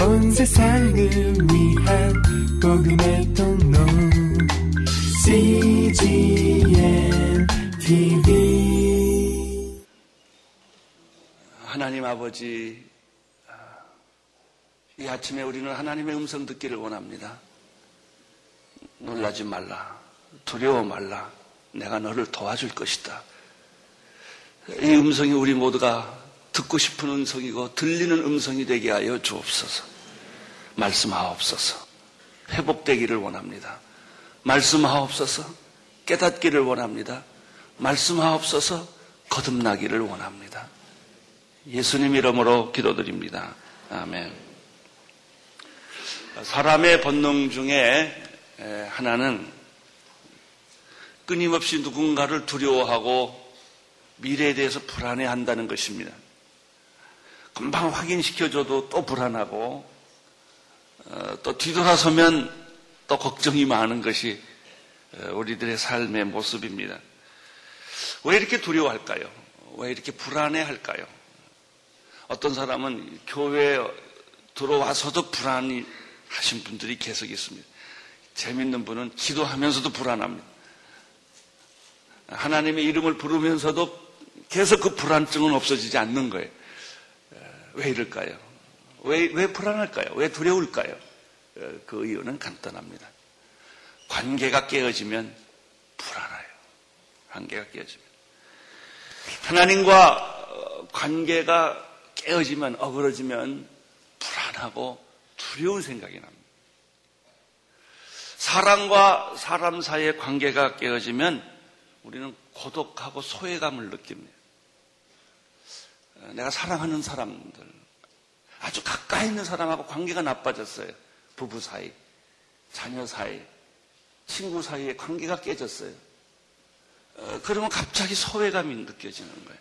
온 세상을 위한 복음의 통로 CGM TV 하나님 아버지, 이 아침에 우리는 하나님의 음성 듣기를 원합니다. 놀라지 말라. 두려워 말라. 내가 너를 도와줄 것이다. 이 음성이 우리 모두가 듣고 싶은 음성이고 들리는 음성이 되게 하여 주옵소서. 말씀하옵소서. 회복되기를 원합니다. 말씀하옵소서. 깨닫기를 원합니다. 말씀하옵소서. 거듭나기를 원합니다. 예수님 이름으로 기도드립니다. 아멘. 사람의 본능 중에 하나는 끊임없이 누군가를 두려워하고 미래에 대해서 불안해 한다는 것입니다. 금방 확인시켜줘도 또 불안하고 어, 또 뒤돌아서면 또 걱정이 많은 것이 어, 우리들의 삶의 모습입니다. 왜 이렇게 두려워할까요? 왜 이렇게 불안해 할까요? 어떤 사람은 교회에 들어와서도 불안이 하신 분들이 계속 있습니다. 재밌는 분은 기도하면서도 불안합니다. 하나님의 이름을 부르면서도 계속 그 불안증은 없어지지 않는 거예요. 왜 이럴까요? 왜, 왜 불안할까요? 왜 두려울까요? 그 이유는 간단합니다. 관계가 깨어지면 불안해요. 관계가 깨어지면. 하나님과 관계가 깨어지면, 어그러지면 불안하고 두려운 생각이 납니다. 사람과 사람 사이의 관계가 깨어지면 우리는 고독하고 소외감을 느낍니다. 내가 사랑하는 사람들, 아주 가까이 있는 사람하고 관계가 나빠졌어요. 부부 사이, 자녀 사이, 친구 사이에 관계가 깨졌어요. 어, 그러면 갑자기 소외감이 느껴지는 거예요.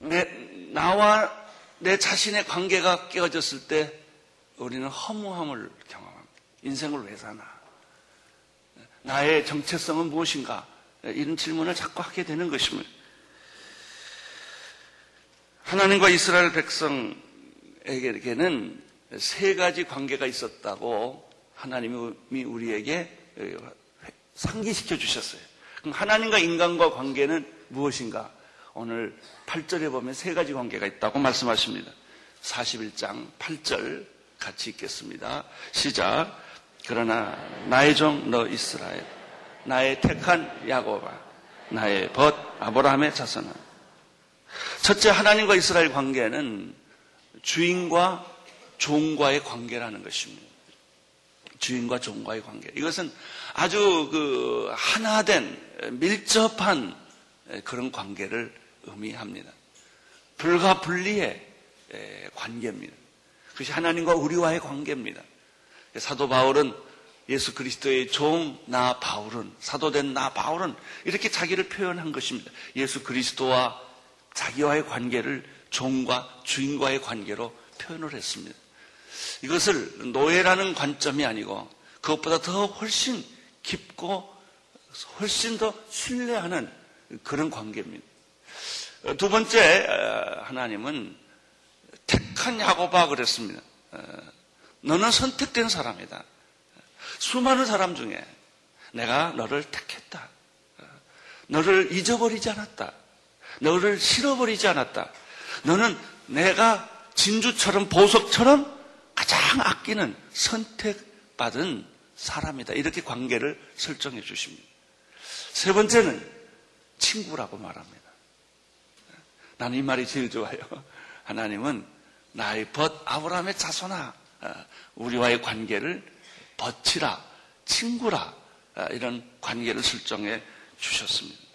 내, 나와 내 자신의 관계가 깨어졌을 때 우리는 허무함을 경험합니다. 인생을 왜 사나? 나의 정체성은 무엇인가? 이런 질문을 자꾸 하게 되는 것입니다. 하나님과 이스라엘 백성에게는 세 가지 관계가 있었다고 하나님이 우리에게 상기시켜 주셨어요. 그럼 하나님과 인간과 관계는 무엇인가? 오늘 8절에 보면 세 가지 관계가 있다고 말씀하십니다. 41장 8절 같이 읽겠습니다. 시작. 그러나 나의 종 너 이스라엘, 나의 택한 야고바, 나의 벗 아브라함의 자손아, 첫째 하나님과 이스라엘 관계는 주인과 종과의 관계라는 것입니다. 주인과 종과의 관계. 이것은 아주 그 하나된 밀접한 그런 관계를 의미합니다. 불가분리의 관계입니다. 그것이 하나님과 우리와의 관계입니다. 사도 바울은 예수 그리스도의 종, 나 바울은, 사도된 나 바울은 이렇게 자기를 표현한 것입니다. 예수 그리스도와 자기와의 관계를 종과 주인과의 관계로 표현을 했습니다. 이것을 노예라는 관점이 아니고 그것보다 더 훨씬 깊고 훨씬 더 신뢰하는 그런 관계입니다. 두 번째 하나님은 택한 야고바 그랬습니다. 너는 선택된 사람이다. 수많은 사람 중에 내가 너를 택했다. 너를 잊어버리지 않았다. 너를 실어버리지 않았다. 너는 내가 진주처럼 보석처럼 가장 아끼는 선택받은 사람이다. 이렇게 관계를 설정해 주십니다. 세 번째는 친구라고 말합니다. 나는 이 말이 제일 좋아요. 하나님은 나의 벗 아브라함의 자손아 우리와의 관계를 벗이라 친구라 이런 관계를 설정해 주셨습니다.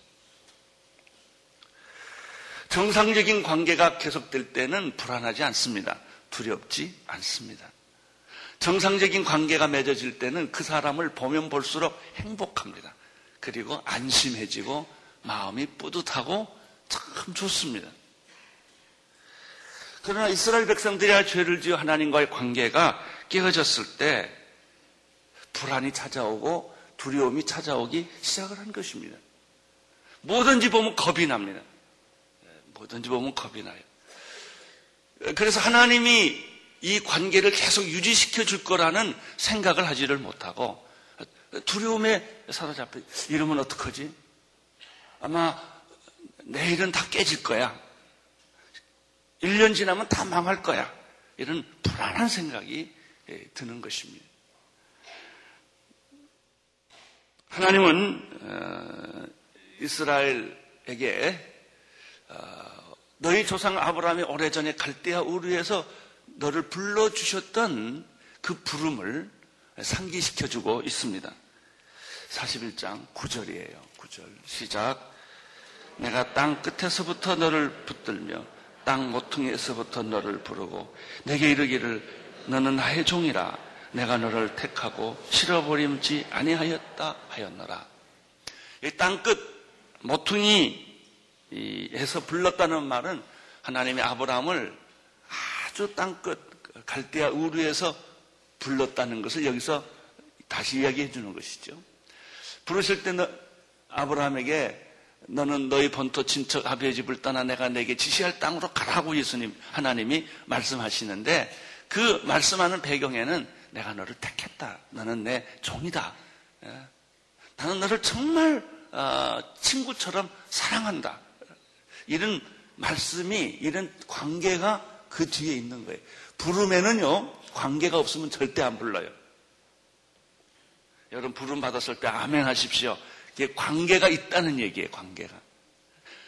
정상적인 관계가 계속될 때는 불안하지 않습니다. 두렵지 않습니다. 정상적인 관계가 맺어질 때는 그 사람을 보면 볼수록 행복합니다. 그리고 안심해지고 마음이 뿌듯하고 참 좋습니다. 그러나 이스라엘 백성들이 죄를 지어 하나님과의 관계가 깨어졌을 때 불안이 찾아오고 두려움이 찾아오기 시작을 한 것입니다. 뭐든지 보면 겁이 납니다. 뭐든지 보면 겁이 나요. 그래서 하나님이 이 관계를 계속 유지시켜 줄 거라는 생각을 하지를 못하고 두려움에 사로잡혀 이러면 어떡하지? 아마 내일은 다 깨질 거야. 1년 지나면 다 망할 거야. 이런 불안한 생각이 예, 드는 것입니다. 하나님은 어, 이스라엘에게 어, 너희 조상 아브라함이 오래전에 갈대아 우르에서 너를 불러 주셨던 그 부름을 상기시켜 주고 있습니다. 41장 9절이에요. 9절 시작 내가 땅 끝에서부터 너를 붙들며 땅 모퉁이에서부터 너를 부르고 내게 이르기를 너는 나의 종이라 내가 너를 택하고 실어버림지 아니하였다 하였노라. 이 땅끝 모퉁이 에서 불렀다는 말은 하나님이 아브라함을 아주 땅끝 갈대아 우르에서 불렀다는 것을 여기서 다시 이야기해 주는 것이죠. 부르실 때는 아브라함에게 너는 너희 본토 친척 아비의 집을 떠나 내가 내게 지시할 땅으로 가라고 예수님 하나님이 말씀하시는데 그 말씀하는 배경에는 내가 너를 택했다. 너는 내 종이다. 예. 나는 너를 정말 어, 친구처럼 사랑한다. 이런 말씀이 이런 관계가 그 뒤에 있는 거예요. 부름에는요 관계가 없으면 절대 안 불러요. 여러분 부름 받았을 때 아멘 하십시오. 이게 관계가 있다는 얘기예요. 관계가.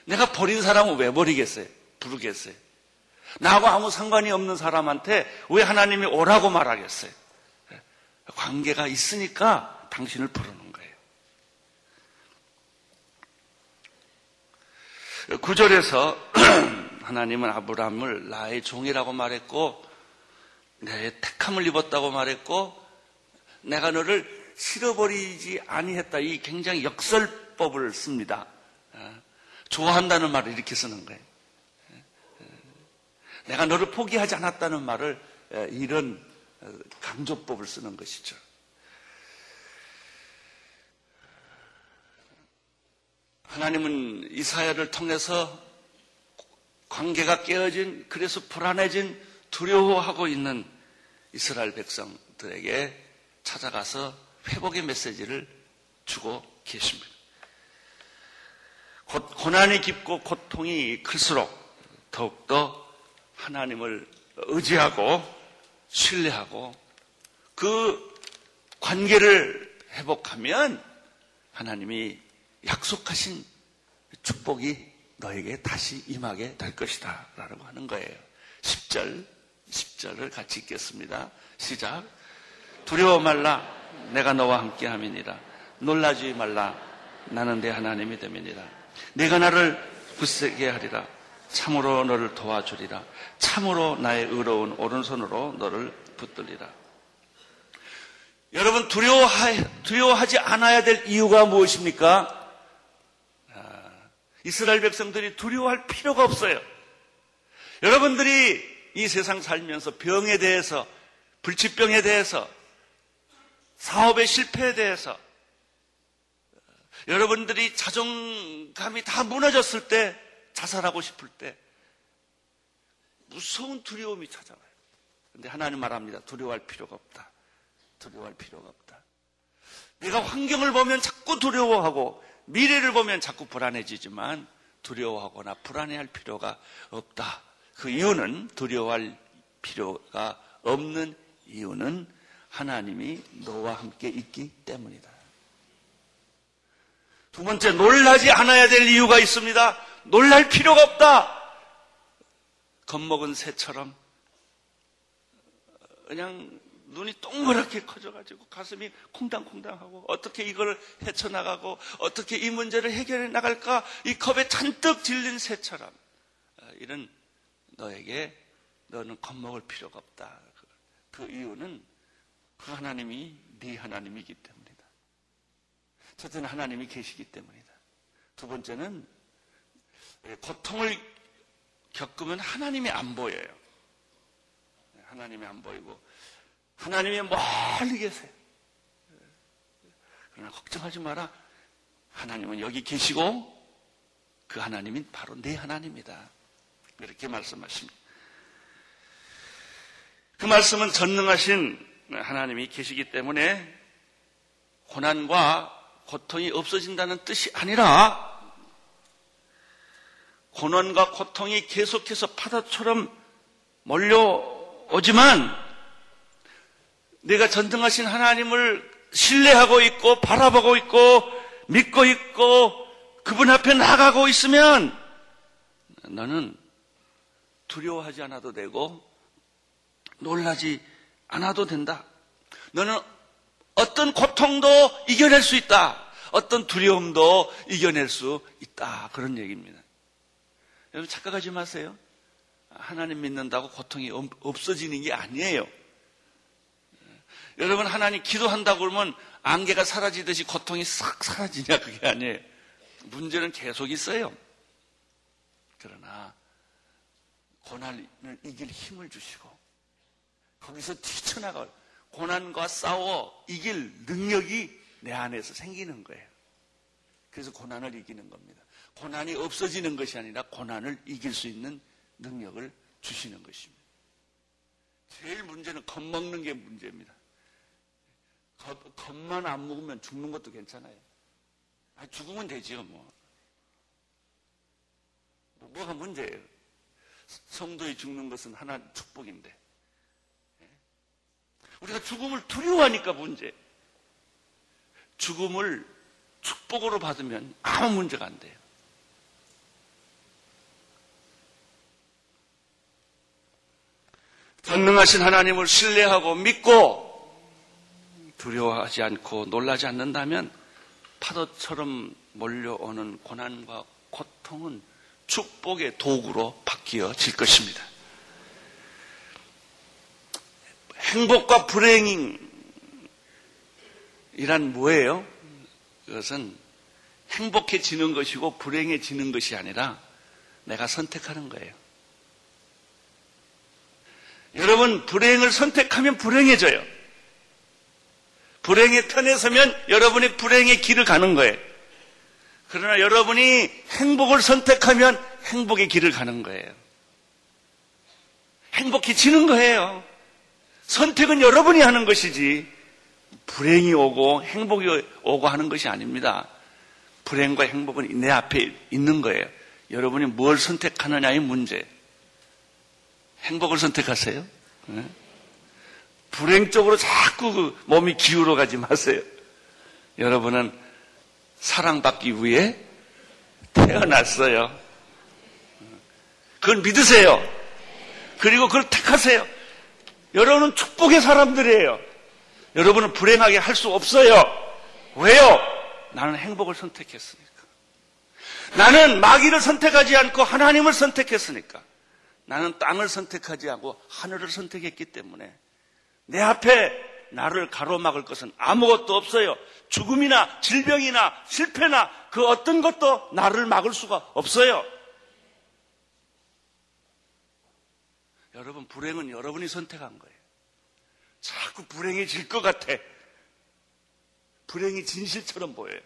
내가 버린 사람은 왜 버리겠어요? 부르겠어요. 나하고 아무 상관이 없는 사람한테 왜 하나님이 오라고 말하겠어요? 관계가 있으니까 당신을 부르는 거예요. 구절에서 하나님은 아브라함을 나의 종이라고 말했고 내 택함을 입었다고 말했고 내가 너를 실어버리지 아니했다. 이 굉장히 역설법을 씁니다. 어, 좋아한다는 말을 이렇게 쓰는 거예요. 어, 내가 너를 포기하지 않았다는 말을 이런 어, 강조법을 쓰는 것이죠. 하나님은 이사야를 통해서 관계가 깨어진 그래서 불안해진 두려워하고 있는 이스라엘 백성들에게 찾아가서 회복의 메시지를 주고 계십니다. 고난이 깊고 고통이 클수록 더욱더 하나님을 의지하고 신뢰하고 그 관계를 회복하면 하나님이 약속하신 축복이 너에게 다시 임하게 될 것이다. 라고 하는 거예요. 10절, 10절을 같이 읽겠습니다. 시작. 두려워 말라. 내가 너와 함께 함이니라. 놀라지 말라. 나는 내 하나님이 됨이니라. 내가 나를 굳세게 하리라. 참으로 너를 도와주리라. 참으로 나의 의로운 오른손으로 너를 붙들리라. 여러분 두려워하, 두려워하지 않아야 될 이유가 무엇입니까? 아, 이스라엘 백성들이 두려워할 필요가 없어요. 여러분들이 이 세상 살면서 병에 대해서, 불치병에 대해서, 사업의 실패에 대해서 여러분들이 자존감이 다 무너졌을 때 자살하고 싶을 때 무서운 두려움이 찾아와요. 근데 하나님 말합니다. 두려워할 필요가 없다. 두려워할 필요가 없다. 내가 환경을 보면 자꾸 두려워하고 미래를 보면 자꾸 불안해지지만 두려워하거나 불안해할 필요가 없다. 그 이유는 두려워할 필요가 없는 이유는 하나님이 너와 함께 있기 때문이다. 두 번째, 놀라지 않아야 될 이유가 있습니다. 놀랄 필요가 없다. 겁먹은 새처럼 그냥 눈이 동그랗게 커져가지고 가슴이 콩당콩당하고 어떻게 이걸 헤쳐나가고 어떻게 이 문제를 해결해 나갈까 이 겁에 잔뜩 질린 새처럼 이런 너에게 너는 겁먹을 필요가 없다. 그 이유는 그 하나님이 네 하나님이기 때문이다. 첫째는 하나님이 계시기 때문이다. 두 번째는 고통을 겪으면 하나님이 안 보여요. 하나님이 안 보이고 하나님이 멀리 계세요. 그러나 걱정하지 마라. 하나님은 여기 계시고 그 하나님이 바로 내 하나님이다. 이렇게 말씀하십니다. 말씀은 전능하신 하나님이 계시기 때문에 고난과 고통이 없어진다는 뜻이 아니라 고난과 고통이 계속해서 파도처럼 몰려오지만 내가 전등하신 하나님을 신뢰하고 있고 바라보고 있고 믿고 있고 그분 앞에 나가고 있으면 너는 두려워하지 않아도 되고 놀라지 않아도 된다. 너는 어떤 고통도 이겨낼 수 있다. 어떤 두려움도 이겨낼 수 있다. 그런 얘기입니다. 여러분 착각하지 마세요. 하나님 믿는다고 고통이 없어지는 게 아니에요. 여러분 하나님 기도한다고 그러면 안개가 사라지듯이 고통이 싹 사라지냐 그게 아니에요. 문제는 계속 있어요. 그러나 고난을 이길 힘을 주시고 거기서 뛰쳐나갈 고난과 싸워 이길 능력이 내 안에서 생기는 거예요. 그래서 고난을 이기는 겁니다. 고난이 없어지는 것이 아니라 고난을 이길 수 있는 능력을 주시는 것입니다. 제일 문제는 겁먹는 게 문제입니다. 겁, 겁만 안 먹으면 죽는 것도 괜찮아요. 아, 죽으면 되지요, 뭐. 뭐. 뭐가 문제예요? 성도의 죽는 것은 하나 축복인데. 예? 우리가 죽음을 두려워하니까 문제. 죽음을 축복으로 받으면 아무 문제가 안 돼요. 전능하신 하나님을 신뢰하고 믿고 두려워하지 않고 놀라지 않는다면 파도처럼 몰려오는 고난과 고통은 축복의 도구로 바뀌어질 것입니다. 행복과 불행이란 뭐예요? 그것은 행복해지는 것이고 불행해지는 것이 아니라 내가 선택하는 거예요. 여러분, 불행을 선택하면 불행해져요. 불행의 편에 서면 여러분이 불행의 길을 가는 거예요. 그러나 여러분이 행복을 선택하면 행복의 길을 가는 거예요. 행복해지는 거예요. 선택은 여러분이 하는 것이지 불행이 오고 행복이 오고 하는 것이 아닙니다. 불행과 행복은 내 앞에 있는 거예요. 여러분이 뭘 선택하느냐의 문제. 행복을 선택하세요. 네? 불행 쪽으로 자꾸 그 몸이 기울어 가지 마세요. 여러분은 사랑받기 위해 태어났어요. 그걸 믿으세요. 그리고 그걸 택하세요. 여러분은 축복의 사람들이에요. 여러분은 불행하게 할 수 없어요. 왜요? 나는 행복을 선택했으니까. 나는 마귀를 선택하지 않고 하나님을 선택했으니까. 나는 땅을 선택하지 않고 하늘을 선택했기 때문에 내 앞에 나를 가로막을 것은 아무것도 없어요. 죽음이나 질병이나 실패나 그 어떤 것도 나를 막을 수가 없어요. 여러분, 불행은 여러분이 선택한 거예요. 자꾸 불행해질 것 같아. 불행이 진실처럼 보여요.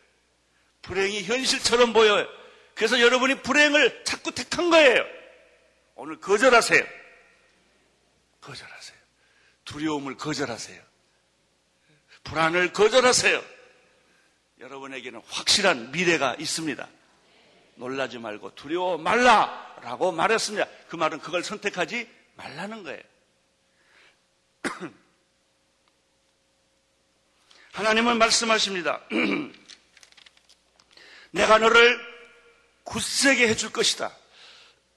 불행이 현실처럼 보여요. 그래서 여러분이 불행을 자꾸 택한 거예요. 오늘 거절하세요. 거절하세요. 두려움을 거절하세요. 불안을 거절하세요. 여러분에게는 확실한 미래가 있습니다. 놀라지 말고 두려워 말라라고 말했습니다. 그 말은 그걸 선택하지 말라는 거예요. 하나님은 말씀하십니다. 내가 너를 굳세게 해줄 것이다.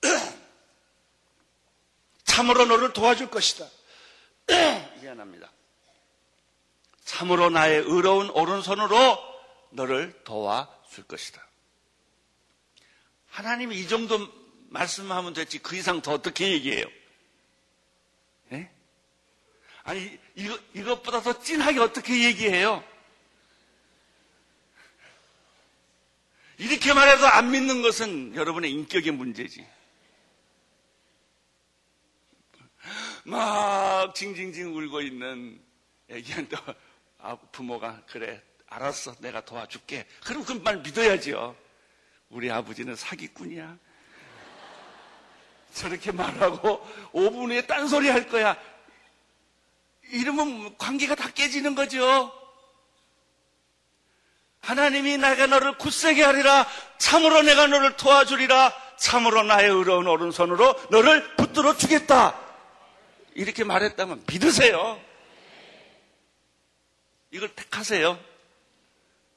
참으로 너를 도와줄 것이다. 미안합니다. 참으로 나의 의로운 오른손으로 너를 도와줄 것이다. 하나님이 이 정도 말씀하면 됐지 그 이상 더 어떻게 얘기해요? 네? 아니 이거, 이것보다 더 진하게 어떻게 얘기해요? 이렇게 말해도 안 믿는 것은 여러분의 인격의 문제지. 막 징징징 울고 있는 애기한테 아, 부모가 그래 알았어 내가 도와줄게 그럼 그 말 믿어야죠 우리 아버지는 사기꾼이야 저렇게 말하고 5분 후에 딴소리 할 거야 이러면 관계가 다 깨지는 거죠. 하나님이 내가 너를 굳세게 하리라. 참으로 내가 너를 도와주리라. 참으로 나의 의로운 오른손으로 너를 붙들어 주겠다. 이렇게 말했다면 믿으세요. 이걸 택하세요.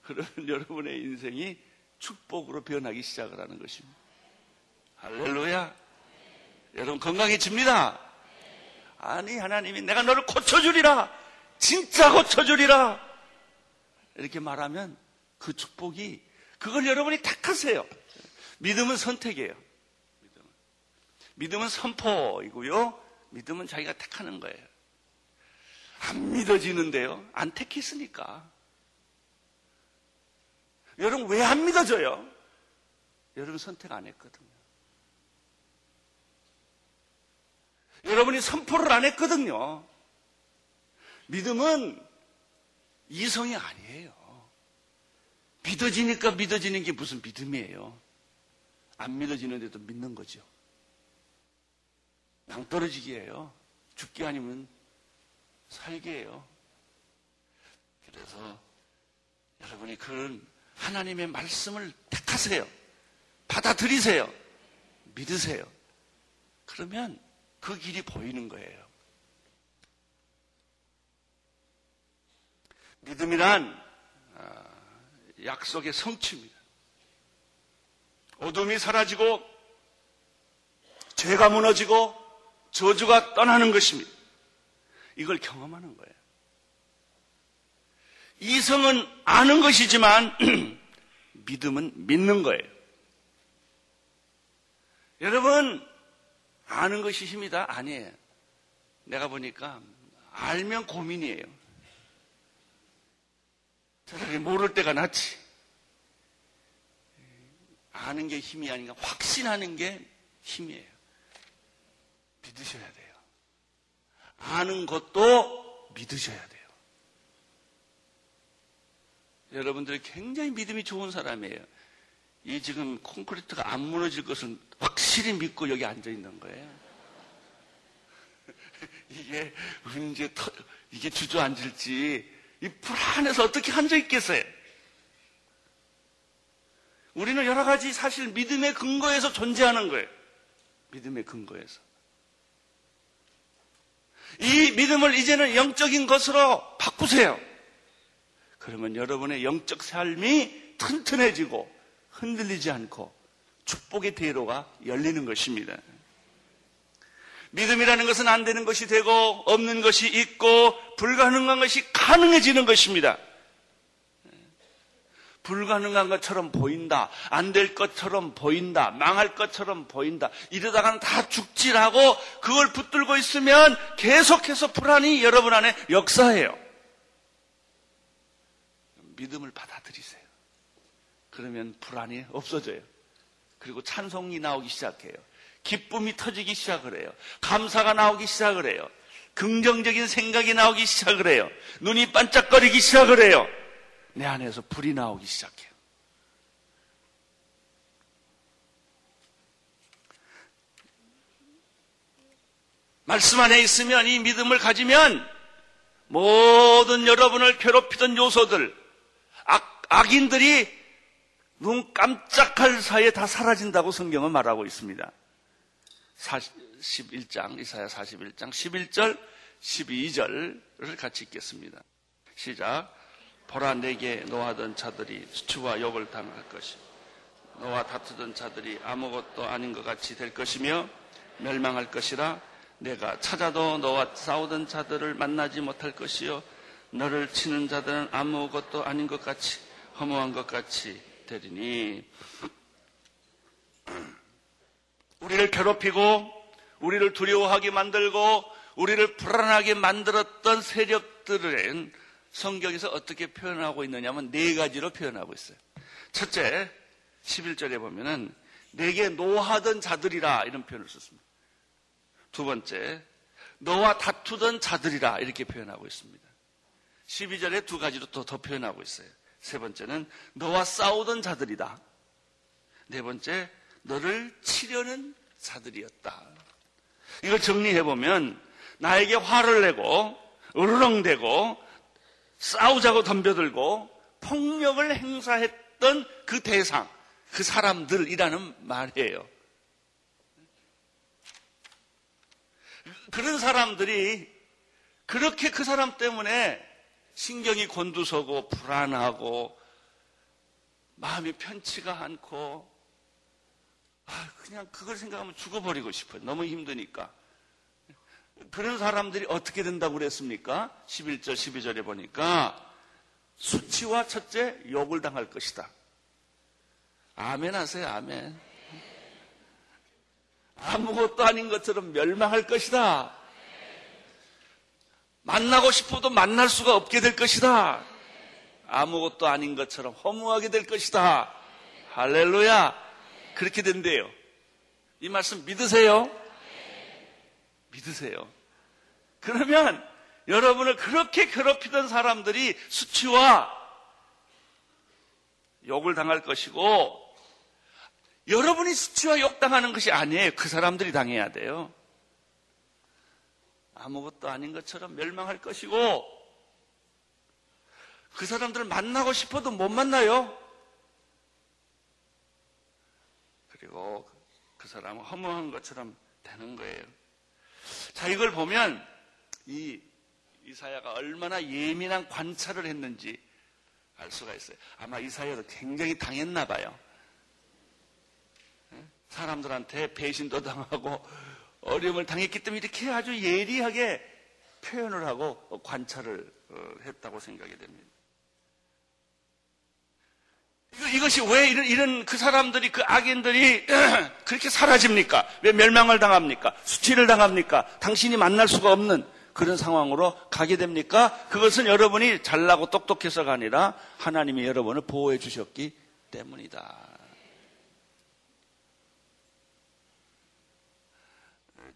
그러면 여러분의 인생이 축복으로 변하기 시작을 하는 것입니다. 할렐루야. 여러분 건강해집니다. 아니 하나님이 내가 너를 고쳐주리라. 진짜 고쳐주리라. 이렇게 말하면 그 축복이 그걸 여러분이 택하세요. 믿음은 선택이에요. 믿음은, 믿음은 선포이고요. 믿음은 자기가 택하는 거예요. 안 믿어지는데요. 안 택했으니까. 여러분 왜 안 믿어져요? 여러분 선택 안 했거든요. 여러분이 선포를 안 했거든요. 믿음은 이성이 아니에요. 믿어지니까 믿어지는 게 무슨 믿음이에요. 안 믿어지는데도 믿는 거죠. 낭떨어지기예요. 죽기 아니면 살기예요. 그래서 여러분이 그런 하나님의 말씀을 택하세요. 받아들이세요. 믿으세요. 그러면 그 길이 보이는 거예요. 믿음이란 아, 약속의 성취입니다. 어둠이 사라지고 죄가 무너지고 저주가 떠나는 것입니다. 이걸 경험하는 거예요. 이성은 아는 것이지만 믿음은 믿는 거예요. 여러분, 아는 것이 힘이다? 아니에요. 내가 보니까 알면 고민이에요. 차라리 모를 때가 낫지. 아는 게 힘이 아닌가 확신하는 게 힘이에요. 믿으셔야 돼요. 아는 것도 믿으셔야 돼요. 여러분들이 굉장히 믿음이 좋은 사람이에요. 이 지금 콘크리트가 안 무너질 것은 확실히 믿고 여기 앉아 있는 거예요. 이게 언제 터, 이게 주저앉을지 이 불안해서 어떻게 앉아 있겠어요? 우리는 여러 가지 사실 믿음의 근거에서 존재하는 거예요. 믿음의 근거에서. 이 믿음을 이제는 영적인 것으로 바꾸세요. 그러면 여러분의 영적 삶이 튼튼해지고 흔들리지 않고 축복의 대로가 열리는 것입니다. 믿음이라는 것은 안 되는 것이 되고 없는 것이 있고 불가능한 것이 가능해지는 것입니다. 불가능한 것처럼 보인다. 안 될 것처럼 보인다. 망할 것처럼 보인다. 이러다가는 다 죽지라고 그걸 붙들고 있으면 계속해서 불안이 여러분 안에 역사해요. 믿음을 받아들이세요. 그러면 불안이 없어져요. 그리고 찬송이 나오기 시작해요. 기쁨이 터지기 시작을 해요. 감사가 나오기 시작을 해요. 긍정적인 생각이 나오기 시작을 해요. 눈이 반짝거리기 시작을 해요. 내 안에서 불이 나오기 시작해요. 말씀 안에 있으면 이 믿음을 가지면 모든 여러분을 괴롭히던 요소들, 악, 악인들이 눈 깜짝할 사이에 다 사라진다고 성경은 말하고 있습니다. 41장, 이사야 41장 11절, 12절을 같이 읽겠습니다. 시작. 보라 내게 노하던 자들이 수치와 욕을 당할 것이 너와 다투던 자들이 아무것도 아닌 것 같이 될 것이며 멸망할 것이라 내가 찾아도 너와 싸우던 자들을 만나지 못할 것이요 너를 치는 자들은 아무것도 아닌 것 같이 허무한 것 같이 되리니. 우리를 괴롭히고 우리를 두려워하게 만들고 우리를 불안하게 만들었던 세력들은 성경에서 어떻게 표현하고 있느냐면 네 가지로 표현하고 있어요. 첫째, 11절에 보면은 내게 노하던 자들이라 이런 표현을 썼습니다. 두 번째, 너와 다투던 자들이라 이렇게 표현하고 있습니다. 12절에 두 가지로 또 더 표현하고 있어요. 세 번째는 너와 싸우던 자들이다. 네 번째, 너를 치려는 자들이었다. 이걸 정리해 보면 나에게 화를 내고 으르렁대고 싸우자고 덤벼들고 폭력을 행사했던 그 대상, 그 사람들이라는 말이에요. 그런 사람들이 그렇게 그 사람 때문에 신경이 곤두서고 불안하고 마음이 편치가 않고 아, 그냥 그걸 생각하면 죽어버리고 싶어요. 너무 힘드니까. 그런 사람들이 어떻게 된다고 그랬습니까? 11절, 12절에 보니까 수치와 첫째 욕을 당할 것이다. 아멘 하세요, 아멘. 아무것도 아닌 것처럼 멸망할 것이다. 만나고 싶어도 만날 수가 없게 될 것이다. 아무것도 아닌 것처럼 허무하게 될 것이다. 할렐루야. 그렇게 된대요. 이 말씀 믿으세요? 믿으세요. 그러면 여러분을 그렇게 괴롭히던 사람들이 수치와 욕을 당할 것이고 여러분이 수치와 욕당하는 것이 아니에요. 그 사람들이 당해야 돼요. 아무것도 아닌 것처럼 멸망할 것이고 그 사람들을 만나고 싶어도 못 만나요. 그리고 그 사람은 허무한 것처럼 되는 거예요. 자, 이걸 보면 이 이사야가 얼마나 예민한 관찰을 했는지 알 수가 있어요. 아마 이사야도 굉장히 당했나 봐요. 사람들한테 배신도 당하고 어려움을 당했기 때문에 이렇게 아주 예리하게 표현을 하고 관찰을 어, 했다고 생각이 됩니다. 이것이 왜 이런, 이런 그 사람들이, 그 악인들이 그렇게 사라집니까? 왜 멸망을 당합니까? 수치를 당합니까? 당신이 만날 수가 없는 그런 상황으로 가게 됩니까? 그것은 여러분이 잘나고 똑똑해서가 아니라 하나님이 여러분을 보호해 주셨기 때문이다.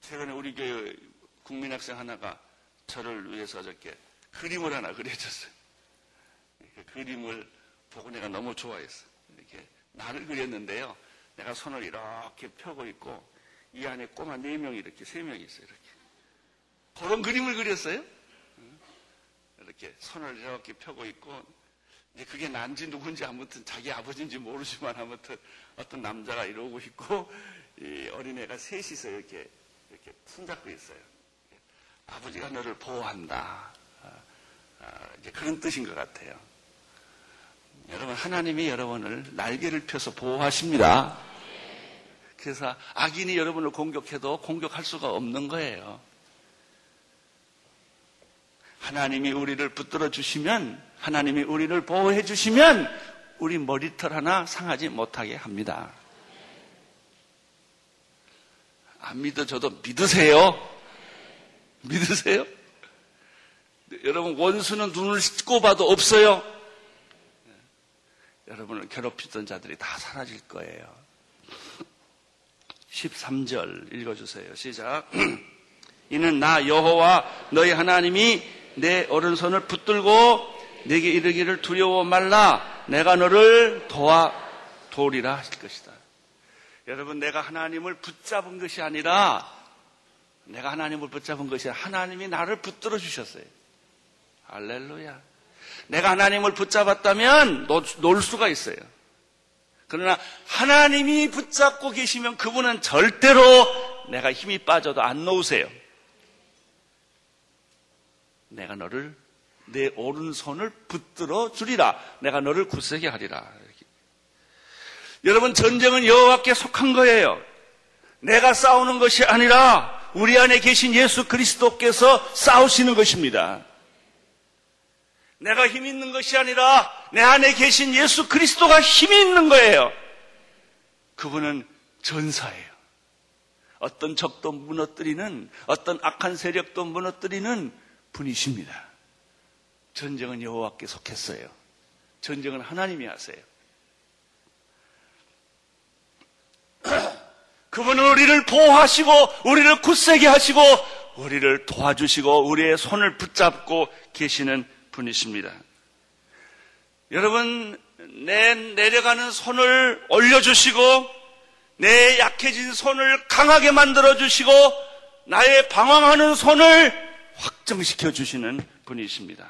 최근에 우리 교회 국민학생 하나가 저를 위해서 저렇게 그림을 하나 그려줬어요. 그림을 보고 내가 너무 좋아했어. 이렇게 나를 그렸는데요. 내가 손을 이렇게 펴고 있고 이 안에 꼬마 네 명이 이렇게 세 명이 있어요. 이렇게 그런 그림을 그렸어요. 이렇게 손을 이렇게 펴고 있고 이제 그게 난지 누군지 아무튼 자기 아버지인지 모르지만 아무튼 어떤 남자가 이러고 있고 이 어린애가 셋이서 이렇게 이렇게 손잡고 있어요. 아버지가 너를 보호한다. 아, 아, 이제 그런 뜻인 것 같아요. 여러분, 하나님이 여러분을 날개를 펴서 보호하십니다. 그래서 악인이 여러분을 공격해도 공격할 수가 없는 거예요. 하나님이 우리를 붙들어 주시면, 하나님이 우리를 보호해 주시면, 우리 머리털 하나 상하지 못하게 합니다. 안 믿어져도 믿으세요. 믿으세요? 여러분, 원수는 눈을 씻고 봐도 없어요. 여러분을 괴롭히던 자들이 다 사라질 거예요. 13절 읽어주세요. 시작. 이는 나 여호와 너희 하나님이 내 오른손을 붙들고 내게 이르기를 두려워 말라. 내가 너를 도와 도리라 하실 것이다. 여러분 내가 하나님을 붙잡은 것이 아니라 내가 하나님을 붙잡은 것이 아니라 하나님이 나를 붙들어 주셨어요. 할렐루야. 내가 하나님을 붙잡았다면 놀 수가 있어요. 그러나 하나님이 붙잡고 계시면 그분은 절대로 내가 힘이 빠져도 안 놓으세요. 내가 너를 내 오른손을 붙들어 주리라. 내가 너를 굳세게 하리라. 여러분 전쟁은 여호와께 속한 거예요. 내가 싸우는 것이 아니라 우리 안에 계신 예수 그리스도께서 싸우시는 것입니다. 내가 힘 있는 것이 아니라 내 안에 계신 예수 그리스도가 힘이 있는 거예요. 그분은 전사예요. 어떤 적도 무너뜨리는 어떤 악한 세력도 무너뜨리는 분이십니다. 전쟁은 여호와께 속했어요. 전쟁은 하나님이 하세요. 그분은 우리를 보호하시고 우리를 굳세게 하시고 우리를 도와주시고 우리의 손을 붙잡고 계시는 분이십니다. 여러분, 내 내려가는 손을 올려주시고, 내 약해진 손을 강하게 만들어주시고, 나의 방황하는 손을 확정시켜 주시는 분이십니다.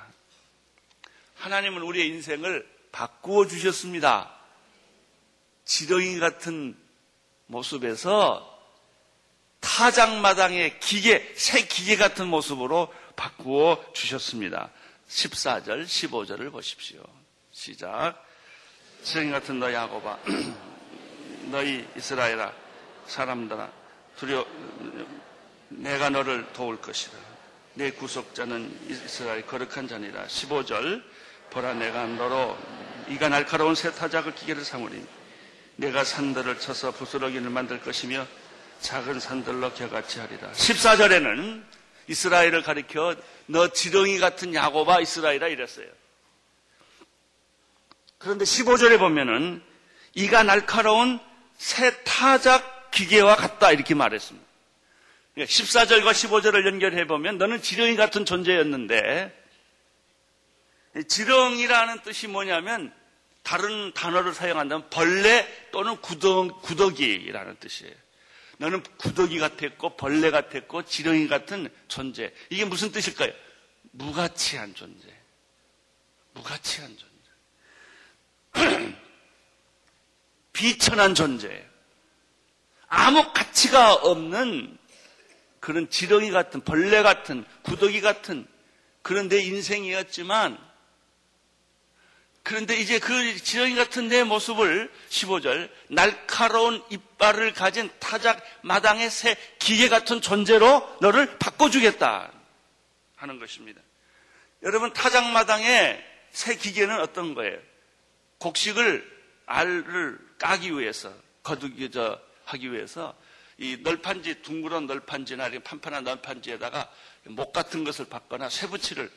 하나님은 우리의 인생을 바꾸어 주셨습니다. 지렁이 같은 모습에서 타작마당의 기계, 새 기계 같은 모습으로 바꾸어 주셨습니다. 14절, 15절을 보십시오. 시작. 지렁이 같은 너 야고바, 너희 이스라엘아, 사람들아, 두려, 내가 너를 도울 것이다. 내 구속자는 이스라엘 거룩한 자니라. 15절, 보라 내가 너로 이가 날카로운 새 타작을 기계를 삼으리. 내가 산들을 쳐서 부스러기를 만들 것이며 작은 산들로 겨같이 하리라. 14절에는 이스라엘을 가리켜 너 지렁이 같은 야고바 이스라엘아 이랬어요. 그런데 15절에 보면은 이가 날카로운 새 타작 기계와 같다 이렇게 말했습니다. 14절과 그러니까 15절을 연결해 보면 너는 지렁이 같은 존재였는데 지렁이라는 뜻이 뭐냐면 다른 단어를 사용한다면 벌레 또는 구덕, 구더기라는 뜻이에요. 너는 구더기 같았고 벌레 같았고 지렁이 같은 존재. 이게 무슨 뜻일까요? 무가치한 존재. 무가치한 존재. 비천한 존재. 아무 가치가 없는 그런 지렁이 같은 벌레 같은 구더기 같은 그런 내 인생이었지만 그런데 이제 그 지렁이 같은 내 모습을 15절 날카로운 이빨을 가진 타작 마당의 새 기계 같은 존재로 너를 바꿔주겠다 하는 것입니다. 여러분 타작 마당의 새 기계는 어떤 거예요? 곡식을 알을 까기 위해서 거두기 저 하기 위해서 이 널판지 둥그런 널판지나 이렇게 판판한 널판지에다가 목 같은 것을 박거나 쇠붙이를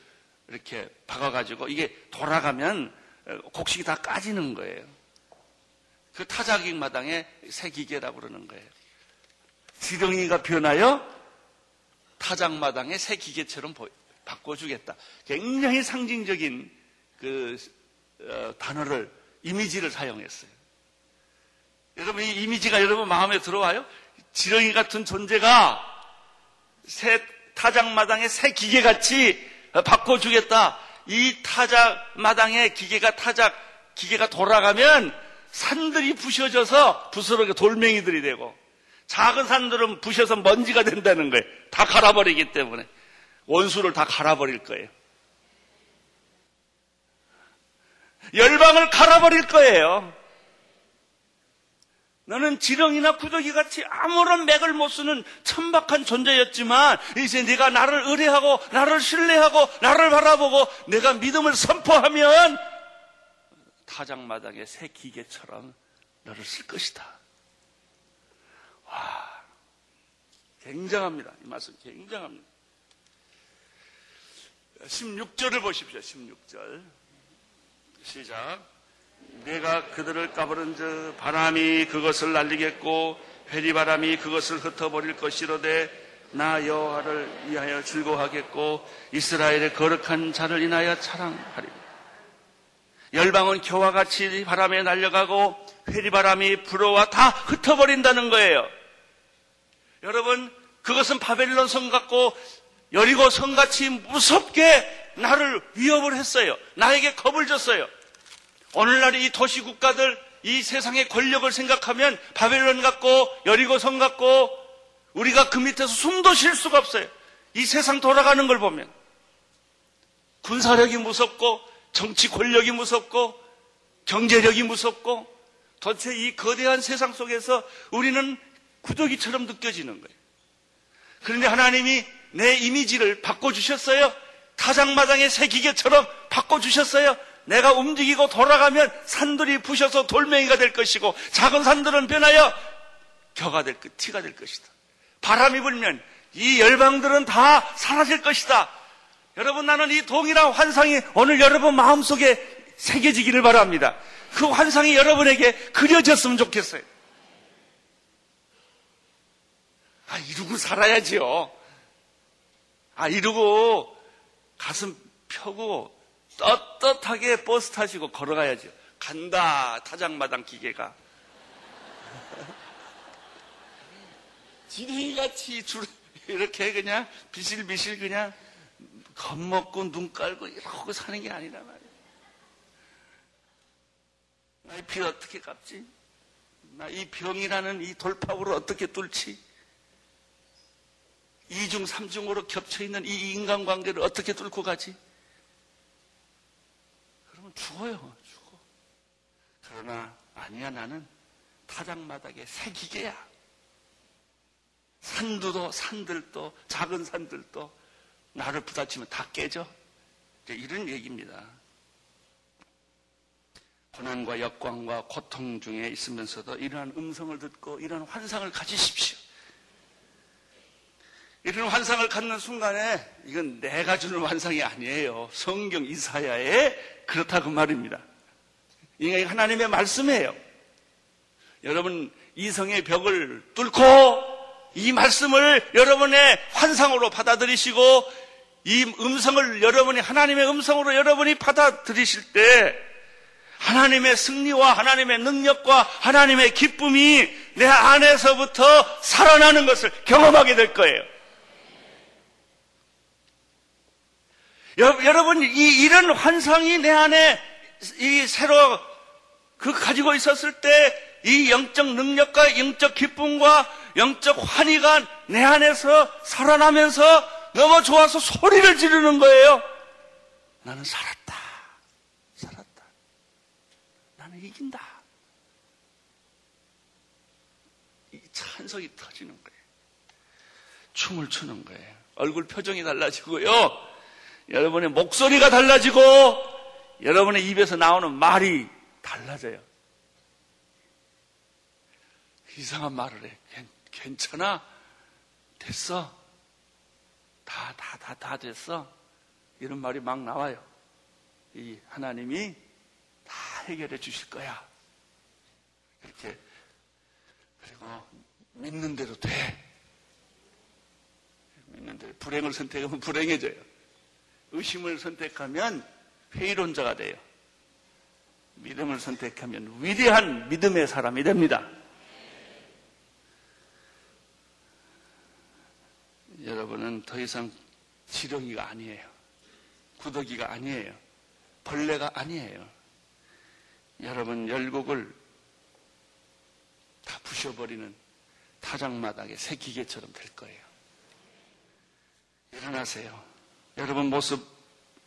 이렇게 박아가지고 이게 돌아가면 곡식이 다 까지는 거예요. 그 타자기 마당에 새 기계라고 그러는 거예요. 지렁이가 변하여 타작 마당에 새 기계처럼 바꿔주겠다. 굉장히 상징적인 그 어, 단어를 이미지를 사용했어요. 여러분 이 이미지가 여러분 마음에 들어와요? 지렁이 같은 존재가 새 타작 마당에 새 기계 같이 바꿔주겠다. 이 타작 마당에 기계가 타작 기계가 돌아가면 산들이 부셔져서 부스러기 돌멩이들이 되고 작은 산들은 부셔서 먼지가 된다는 거예요. 다 갈아버리기 때문에 원수를 다 갈아버릴 거예요. 열방을 갈아버릴 거예요. 너는 지렁이나 구더기 같이 아무런 맥을 못 쓰는 천박한 존재였지만 이제 네가 나를 의뢰하고 나를 신뢰하고 나를 바라보고 내가 믿음을 선포하면 타작마당의 새 기계처럼 너를 쓸 것이다. 와, 굉장합니다. 이 말씀 굉장합니다. 16절을 보십시오. 16절. 시작. 내가 그들을 까부른 저 바람이 그것을 날리겠고 회리바람이 그것을 흩어버릴 것이로되 나 여호와를 위하여 즐거워하겠고 이스라엘의 거룩한 자를 인하여 자랑하리라. 열방은 교와 같이 바람에 날려가고 회리바람이 불어와 다 흩어버린다는 거예요. 여러분 그것은 바벨론 성 같고 여리고 성같이 무섭게 나를 위협을 했어요. 나에게 겁을 줬어요. 오늘날 이 도시 국가들 이 세상의 권력을 생각하면 바벨론 같고 여리고성 같고 우리가 그 밑에서 숨도 쉴 수가 없어요. 이 세상 돌아가는 걸 보면 군사력이 무섭고 정치 권력이 무섭고 경제력이 무섭고 도대체 이 거대한 세상 속에서 우리는 구더기처럼 느껴지는 거예요. 그런데 하나님이 내 이미지를 바꿔주셨어요. 타장마당의 새 기계처럼 바꿔주셨어요. 내가 움직이고 돌아가면 산들이 부셔서 돌멩이가 될 것이고 작은 산들은 변하여 겨가 될 것, 티가 될 것이다. 바람이 불면 이 열방들은 다 사라질 것이다. 여러분 나는 이 동일한 환상이 오늘 여러분 마음속에 새겨지기를 바랍니다. 그 환상이 여러분에게 그려졌으면 좋겠어요. 아, 이루고 살아야지요. 아, 이루고 가슴 펴고 떳떳하게 버스 타시고 걸어가야죠. 간다, 타장마당 기계가. 지렁이 같이 줄, 이렇게 그냥 비실비실 그냥 겁먹고 눈 깔고 이러고 사는 게 아니라 말이야. 나의 피 어떻게 갚지? 나 이 병이라는 이 돌파구를 어떻게 뚫지? 이중, 삼중으로 겹쳐있는 이 인간관계를 어떻게 뚫고 가지? 죽어요, 죽어. 그러나, 아니야, 나는 타작마당에 새 기계야. 산두도, 산들도, 작은 산들도 나를 부딪히면 다 깨져. 이런 얘기입니다. 고난과 역광과 고통 중에 있으면서도 이러한 음성을 듣고 이런 환상을 가지십시오. 이런 환상을 갖는 순간에 이건 내가 주는 환상이 아니에요. 성경 이사야에 그렇다고 말입니다. 이게 하나님의 말씀이에요. 여러분 이성의 벽을 뚫고 이 말씀을 여러분의 환상으로 받아들이시고 이 음성을 여러분이 하나님의 음성으로 여러분이 받아들이실 때 하나님의 승리와 하나님의 능력과 하나님의 기쁨이 내 안에서부터 살아나는 것을 경험하게 될 거예요. 여러분, 이, 이런 환상이 내 안에 이 새로 그 가지고 있었을 때 이 영적 능력과 영적 기쁨과 영적 환희가 내 안에서 살아나면서 너무 좋아서 소리를 지르는 거예요. 나는 살았다. 살았다. 나는 이긴다. 이 찬성이 터지는 거예요. 춤을 추는 거예요. 얼굴 표정이 달라지고요. 여러분의 목소리가 달라지고 여러분의 입에서 나오는 말이 달라져요. 이상한 말을 해. 괜찮아? 됐어? 다, 다, 다, 다 됐어? 이런 말이 막 나와요. 이 하나님이 다 해결해 주실 거야. 이렇게. 그리고 믿는 대로 돼. 믿는 대로. 불행을 선택하면 불행해져요. 의심을 선택하면 회의론자가 돼요. 믿음을 선택하면 위대한 믿음의 사람이 됩니다. 여러분은 더 이상 지렁이가 아니에요. 구더기가 아니에요. 벌레가 아니에요. 여러분 열곡을 다 부셔버리는 타작마당의 새 기계처럼 될 거예요. 일어나세요. 여러분 모습,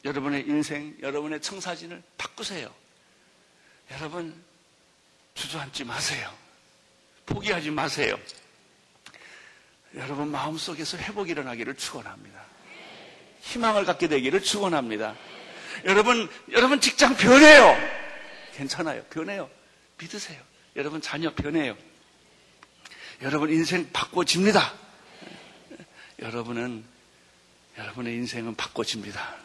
여러분의 인생, 여러분의 청사진을 바꾸세요. 여러분 주저앉지 마세요. 포기하지 마세요. 여러분 마음속에서 회복이 일어나기를 축원합니다. 희망을 갖게 되기를 축원합니다. 여러분 여러분 직장 변해요. 괜찮아요. 변해요. 믿으세요. 여러분 자녀 변해요. 여러분 인생 바꿔집니다. 여러분은 여러분의 인생은 바꿔집니다.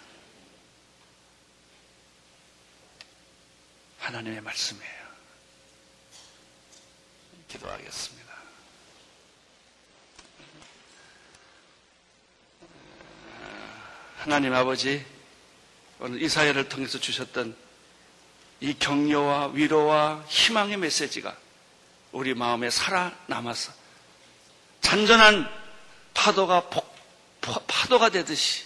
하나님의 말씀이에요. 기도하겠습니다. 하나님 아버지, 오늘 이사야를 통해서 주셨던 이 격려와 위로와 희망의 메시지가 우리 마음에 살아남아서 잔전한 파도가 복, 파도가 되듯이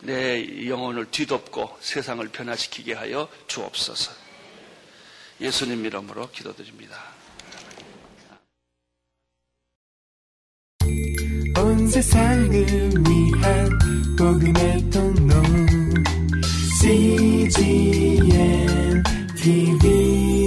내 영혼을 뒤덮고 세상을 변화시키게 하여 주옵소서. 예수님 이름으로 기도드립니다. 온 세상을 위한 복음의 통로 CGM TV